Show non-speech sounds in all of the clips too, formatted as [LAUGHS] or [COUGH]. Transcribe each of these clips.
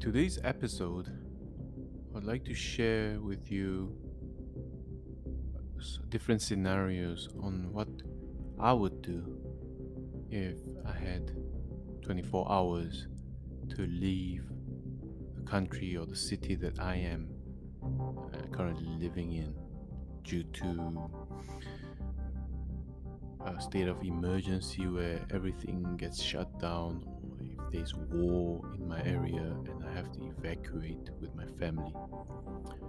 today's episode, I'd like to share with you different scenarios on what I would do if I had 24 hours to leave the country or the city that I am uh, currently living in due to a state of emergency where everything gets shut down there's war in my area and I have to evacuate with my family.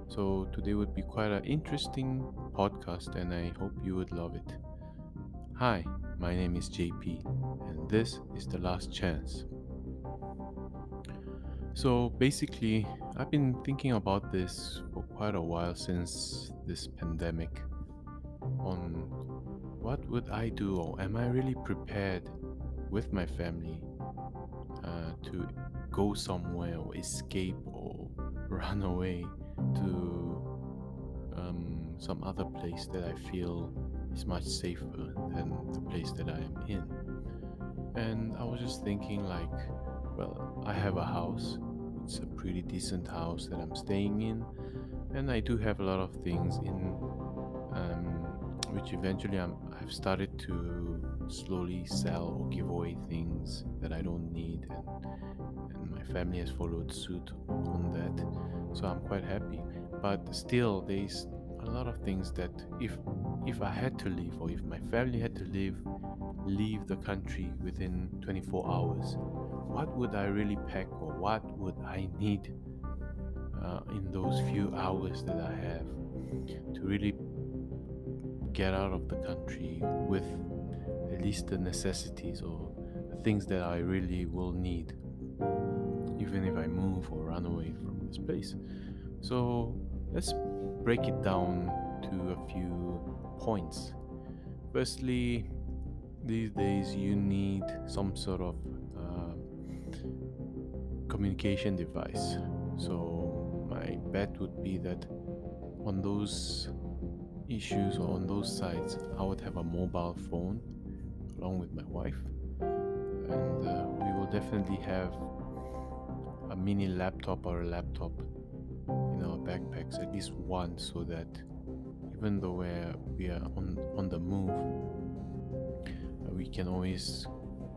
So today would be quite an interesting podcast and I hope you would love it. Hi, my name is JP and this is the last chance. So basically, I've been thinking about this for quite a while since this pandemic on what would I do or am I really prepared with my family uh, to go somewhere or escape or [LAUGHS] run away to um, some other place that I feel is much safer than the place that I am in. And I was just thinking, like, well, I have a house, it's a pretty decent house that I'm staying in, and I do have a lot of things in um, which eventually I'm, I've started to slowly sell or give away things that I don't need, and, and my family has followed suit on that. So I'm quite happy. But still, there's a lot of things that if if I had to leave or if my family had to leave leave the country within 24 hours, what would I really pack or what would I need uh, in those few hours that I have to really get out of the country with at least the necessities or things that I really will need, even if I move or run away from this place. So let's break it down to a few points. Firstly, these days you need some sort of uh, communication device. So my bet would be that on those issues or on those sites, I would have a mobile phone along with my wife, and uh, we will definitely have a mini laptop or a laptop in our backpacks, at least one, so that even though we're, we are on, on the move, uh, we can always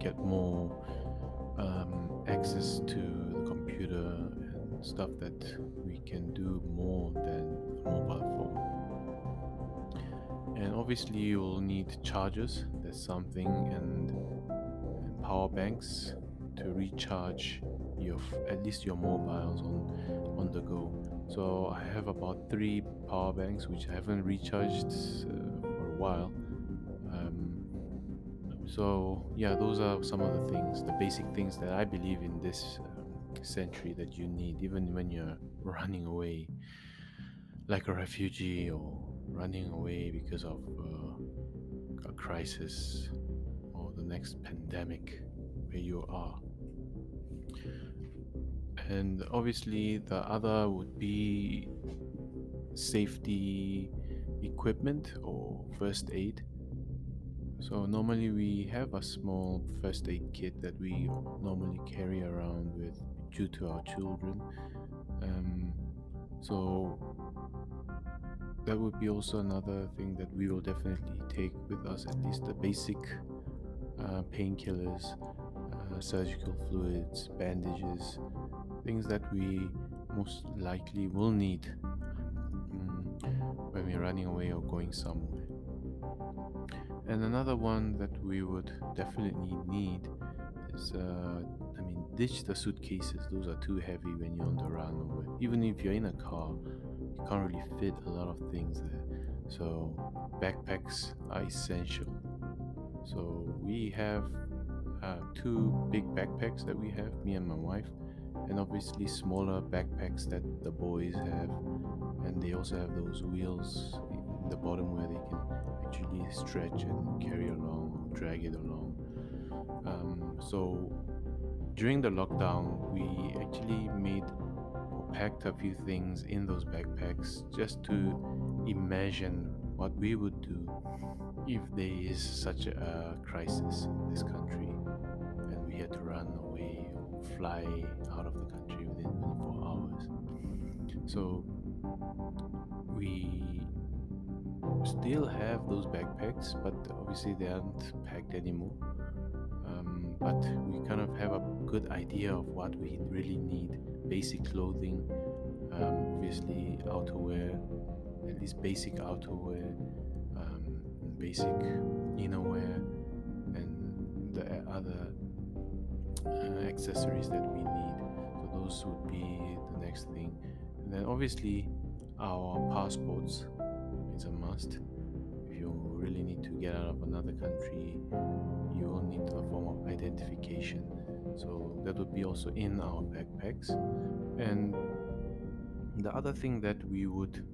get more um, access to the computer and stuff that we can do more than a mobile phone and obviously you will need chargers. There's something and, and power banks to recharge your at least your mobiles on on the go. So i have about three power banks which i haven't recharged uh, for a while. Um, so yeah those are some of the things the basic things that i believe in this um, century that you need even when you're [LAUGHS] running away like a refugee or running away because of uh, a crisis or the next pandemic where you are. And obviously, the other would be safety equipment or first aid. So, normally, we have a small first aid kit that we normally carry around with due to our children. Um, so, that would be also another thing that we will definitely take with us at least the basic uh, painkillers uh, surgical fluids bandages things that we most likely will need um, when we're running away or going somewhere. And another one that we would definitely need is uh, i mean ditch the suitcases. Those are too heavy when you're on the run or even if you're in a car can't really fit a lot of things there. So backpacks are essential. So we have uh, two big backpacks that we have, me and my wife, and obviously smaller backpacks that the boys have, and they also have those wheels in the bottom where they can actually stretch and carry along, drag it along. Um, so during the lockdown, we actually made packed a few things in those backpacks just to imagine what we would do if there is such a crisis in this country and we had to run away or fly out of the country within 24 hours. So we still have those backpacks, but obviously they aren't packed anymore. But we kind of have a good idea of what we really need basic clothing, um, obviously, outerwear, at least basic outerwear, um, basic innerwear, and the other uh, accessories that we need. So, those would be the next thing. And then, obviously, our passports is a must. You really need to get out of another country, you will need a form of identification. So that would be also in our backpacks. And the other thing that we would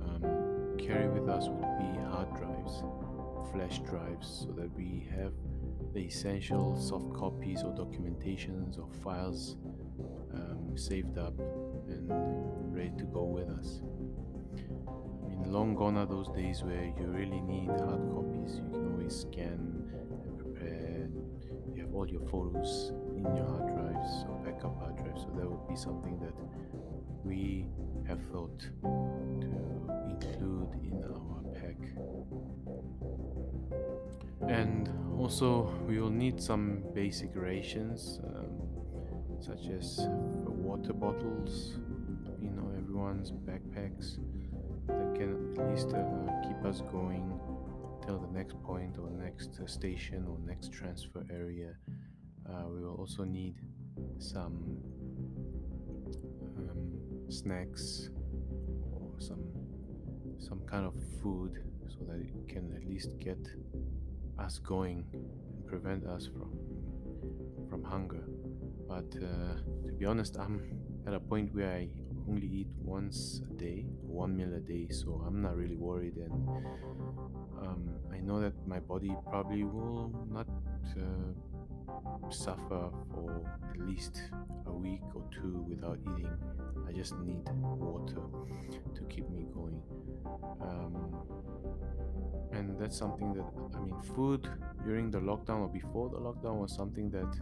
um, carry with us would be hard drives, flash drives, so that we have the essential soft copies or documentations or files um, saved up and long gone are those days where you really need hard copies. You can always scan and prepare. You have all your photos in your hard drives or backup hard drives. So that would be something that we have thought to include in our pack. And also, we will need some basic rations, um, such as water bottles, you know, everyone's backpacks that can at least uh, keep us going till the next point or next uh, station or next transfer area. Uh, we will also need some um, snacks or some some kind of food so that it can at least get us going and prevent us from from hunger. But uh, to be honest, I'm at a point where I only eat once a day, one meal a day, so I'm not really worried. And um, I know that my body probably will not uh, suffer for at least a week or two without eating. I just need water to keep me going. Um, and that's something that I mean, food during the lockdown or before the lockdown was something that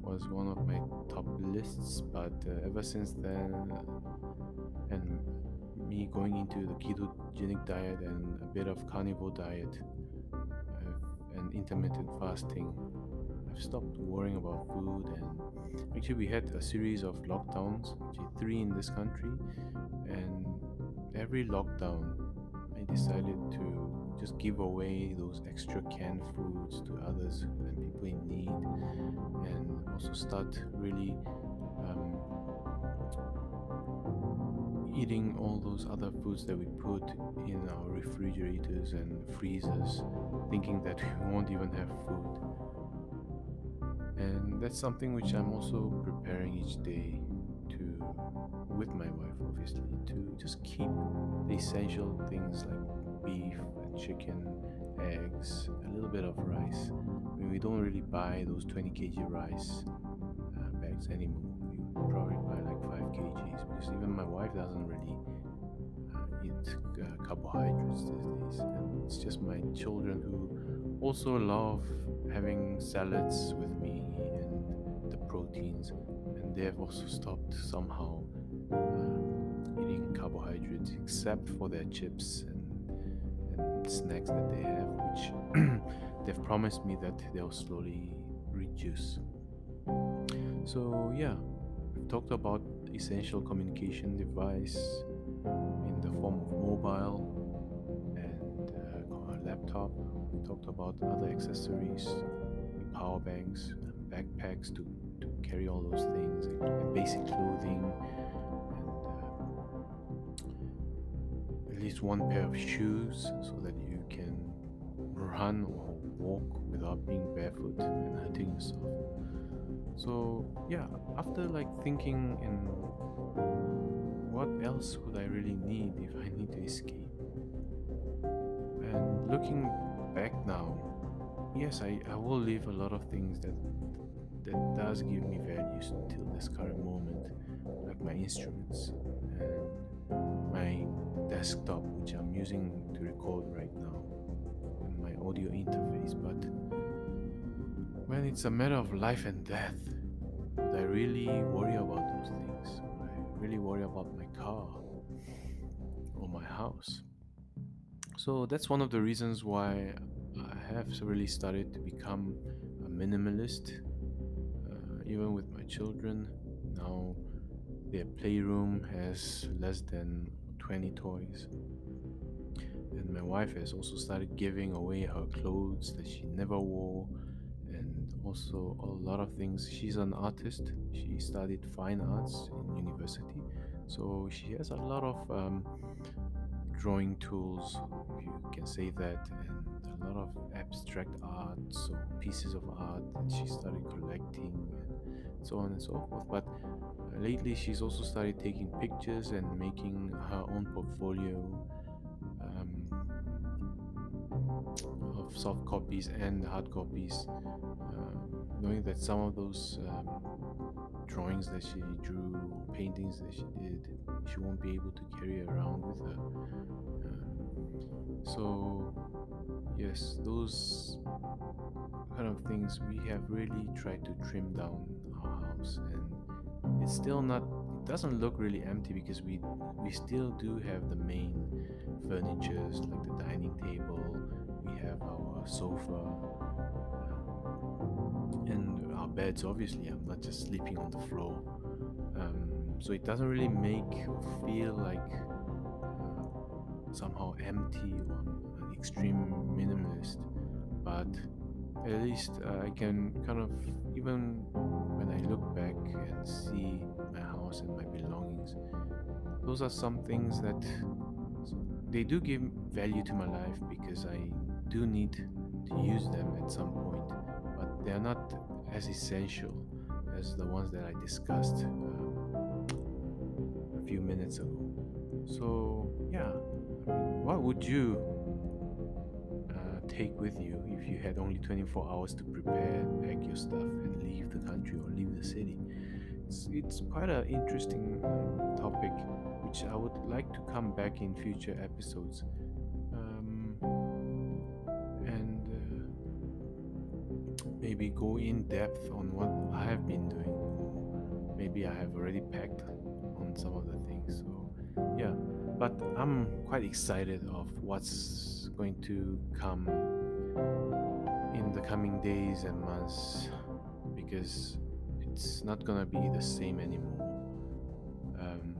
was one of my top lists, but uh, ever since then, and me going into the ketogenic diet and a bit of carnivore diet uh, and intermittent fasting, I've stopped worrying about food. And actually, we had a series of lockdowns, actually three in this country, and every lockdown, I decided to just give away those extra canned foods to others and people in also start really um, eating all those other foods that we put in our refrigerators and freezers, thinking that [LAUGHS] we won't even have food. And that's something which I'm also preparing each day to, with my wife, obviously, to just keep the essential things like beef and chicken, eggs, a little bit of rice. We don't really buy those 20 kg rice uh, bags anymore. We probably buy like 5 kgs because even my wife doesn't really uh, eat uh, carbohydrates these days. And it's just my children who also love having salads with me and the proteins and they have also stopped somehow uh, eating carbohydrates except for their chips and, and snacks that they have they've promised me that they'll slowly reduce. So yeah we've talked about essential communication device in the form of mobile and uh, laptop. We talked about other accessories power banks backpacks to carry all those things and, and basic clothing and uh, at least one pair of shoes so that you can run or walk without being barefoot and hurting yourself. So yeah, after like thinking and what else would I really need if I need to escape? And looking back now, yes, I, I will leave a lot of things that that does give me values till this current moment, like my instruments and my desktop, which I'm using to record right now, my audio interface. But when it's a matter of life and death, would I really worry about those things? Would I really worry about my car or my house. So that's one of the reasons why I have really started to become a minimalist, uh, even with my children. Now, their playroom has less than 20 toys. And my wife has also started giving away her clothes that she never wore and also a lot of things. She's an artist, she studied fine arts in university, so she has a lot of um, drawing tools, you can say that, and a lot of abstract art, so pieces of art that she started collecting, and so on and so forth. But lately, she's also started taking pictures and making her own portfolio um, of soft copies and hard copies, uh, knowing that some of those um, drawings that she drew, paintings that she did, she won't be able to carry around with her. Um, so, yes, those kind of things we have really tried to trim down our house, and it's still not. It doesn't look really empty because we we still do have the main furnitures like the dining table. Have our sofa. Um, and our beds obviously i'm not just sleeping on the floor um, so it doesn't really make or feel like uh, somehow empty or an extreme minimalist but at least uh, i can kind of even when i look back and see my house and my belongings those are some things that they do give value to my life because i do need to use them at some point but they are not as essential as the ones that I discussed um, a few minutes ago. So, yeah, what would you uh, take with you if you had only 24 hours to prepare, pack your stuff, and leave the country or leave the city? It's, it's quite an interesting topic, which I would like to come back in future episodes. Maybe go in depth on what I have been doing. Maybe I have already packed on some of the things. So yeah, but I'm quite excited of what's going to come in the coming days and months because it's not gonna be the same anymore. Um,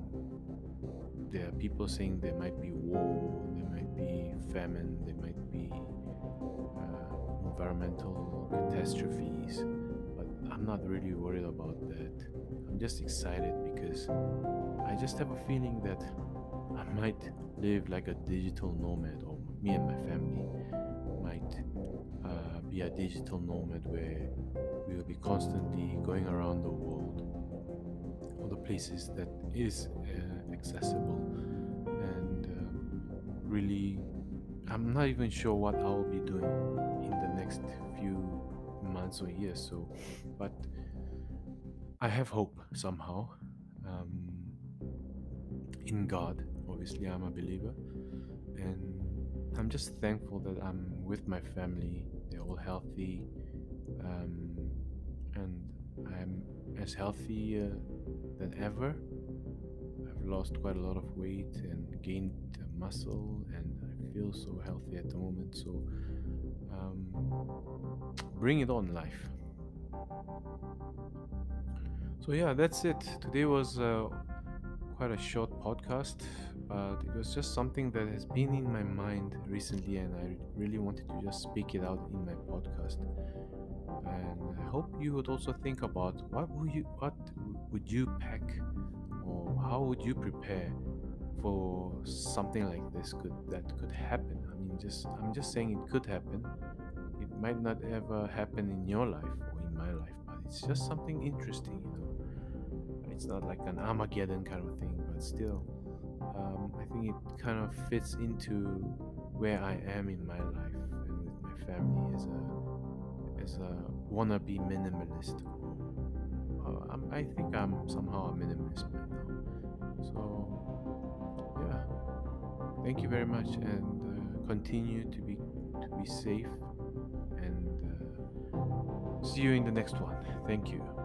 there are people saying there might be war, there might be famine, there might be uh, environmental catastrophes, but I'm not really worried about that. I'm just excited because I just have a feeling that I might live like a digital nomad, or me and my family might uh, be a digital nomad where we will be constantly going around the world, all the places that is uh, accessible, and uh, really I'm not even sure what I will be doing next few months or years. So, but I have hope somehow um, in God. Obviously, I'm a believer, and I'm just thankful that I'm with my family. They're all healthy, um, and I'm as healthy uh, than ever. I've lost quite a lot of weight and gained muscle, and I feel so healthy at the moment. So, um, bring it on, life. So yeah, that's it. Today was uh, quite a short podcast, but it was just something that has been in my mind recently, and I really wanted to just speak it out in my podcast. And I hope you would also think about what would you what would you pack, or how would you prepare for something like this could that could happen. I mean, just I'm just saying it could happen. Might not ever happen in your life or in my life, but it's just something interesting, you know. It's not like an Armageddon kind of thing, but still, um, I think it kind of fits into where I am in my life and with my family as a as a wannabe minimalist. Uh, I'm, I think I'm somehow a minimalist by now. So yeah, thank you very much, and uh, continue to be to be safe. See you in the next one. Thank you.